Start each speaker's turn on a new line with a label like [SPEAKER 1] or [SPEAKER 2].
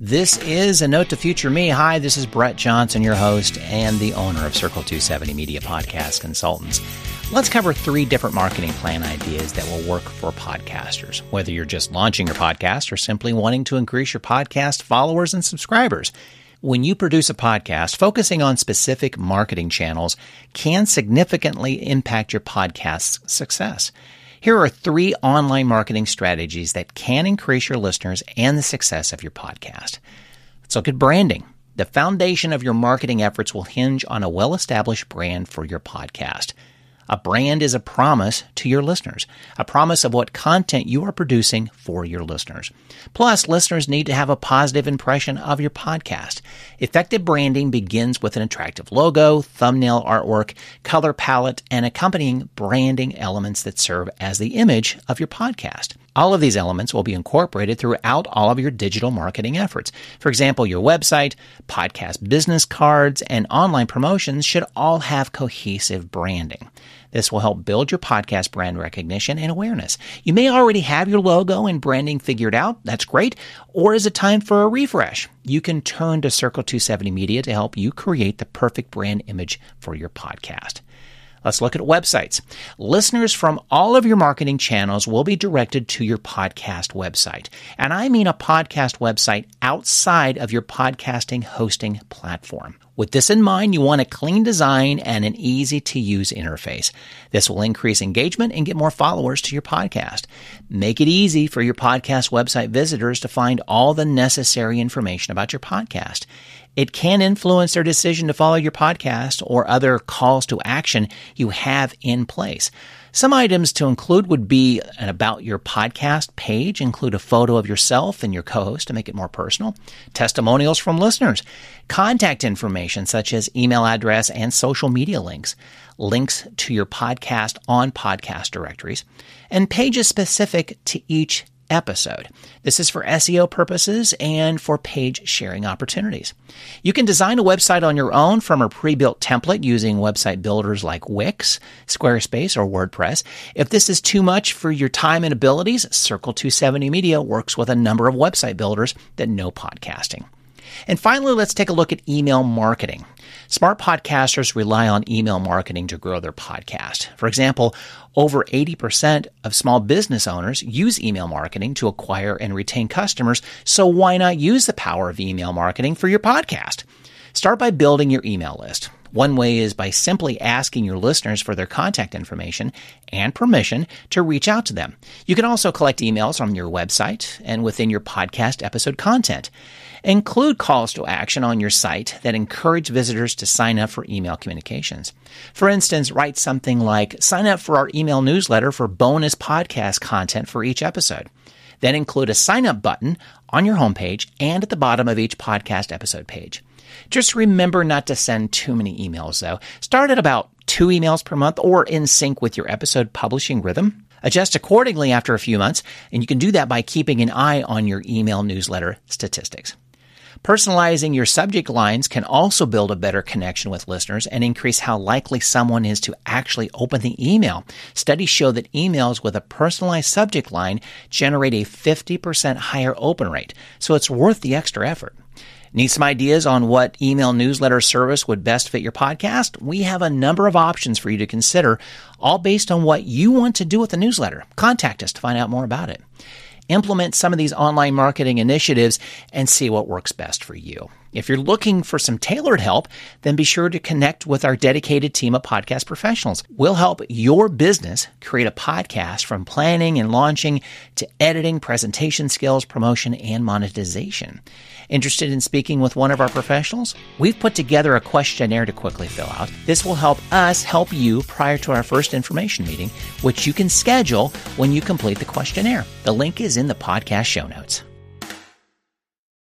[SPEAKER 1] This is a note to future me. Hi, this is Brett Johnson, your host and the owner of Circle 270 Media Podcast Consultants. Let's cover three different marketing plan ideas that will work for podcasters, whether you're just launching your podcast or simply wanting to increase your podcast followers and subscribers. When you produce a podcast, focusing on specific marketing channels can significantly impact your podcast's success. Here are three online marketing strategies that can increase your listeners and the success of your podcast. Let's look at branding. The foundation of your marketing efforts will hinge on a well established brand for your podcast. A brand is a promise to your listeners, a promise of what content you are producing for your listeners. Plus, listeners need to have a positive impression of your podcast. Effective branding begins with an attractive logo, thumbnail artwork, color palette, and accompanying branding elements that serve as the image of your podcast. All of these elements will be incorporated throughout all of your digital marketing efforts. For example, your website, podcast business cards, and online promotions should all have cohesive branding. This will help build your podcast brand recognition and awareness. You may already have your logo and branding figured out. That's great. Or is it time for a refresh? You can turn to Circle 270 Media to help you create the perfect brand image for your podcast. Let's look at websites. Listeners from all of your marketing channels will be directed to your podcast website. And I mean a podcast website outside of your podcasting hosting platform. With this in mind, you want a clean design and an easy to use interface. This will increase engagement and get more followers to your podcast. Make it easy for your podcast website visitors to find all the necessary information about your podcast. It can influence their decision to follow your podcast or other calls to action you have in place. Some items to include would be an about your podcast page, include a photo of yourself and your co-host to make it more personal, testimonials from listeners, contact information such as email address and social media links, links to your podcast on podcast directories, and pages specific to each episode. This is for SEO purposes and for page sharing opportunities. You can design a website on your own from a pre-built template using website builders like Wix, Squarespace, or WordPress. If this is too much for your time and abilities, Circle 270 Media works with a number of website builders that know podcasting. And finally, let's take a look at email marketing. Smart podcasters rely on email marketing to grow their podcast. For example, over 80% of small business owners use email marketing to acquire and retain customers. So why not use the power of email marketing for your podcast? Start by building your email list. One way is by simply asking your listeners for their contact information and permission to reach out to them. You can also collect emails on your website and within your podcast episode content. Include calls to action on your site that encourage visitors to sign up for email communications. For instance, write something like sign up for our email newsletter for bonus podcast content for each episode. Then include a sign up button on your homepage and at the bottom of each podcast episode page. Just remember not to send too many emails though. Start at about two emails per month or in sync with your episode publishing rhythm. Adjust accordingly after a few months, and you can do that by keeping an eye on your email newsletter statistics. Personalizing your subject lines can also build a better connection with listeners and increase how likely someone is to actually open the email. Studies show that emails with a personalized subject line generate a 50% higher open rate, so it's worth the extra effort. Need some ideas on what email newsletter service would best fit your podcast? We have a number of options for you to consider, all based on what you want to do with the newsletter. Contact us to find out more about it implement some of these online marketing initiatives and see what works best for you. If you're looking for some tailored help, then be sure to connect with our dedicated team of podcast professionals. We'll help your business create a podcast from planning and launching to editing, presentation skills, promotion, and monetization. Interested in speaking with one of our professionals? We've put together a questionnaire to quickly fill out. This will help us help you prior to our first information meeting, which you can schedule when you complete the questionnaire. The link is in the podcast show notes.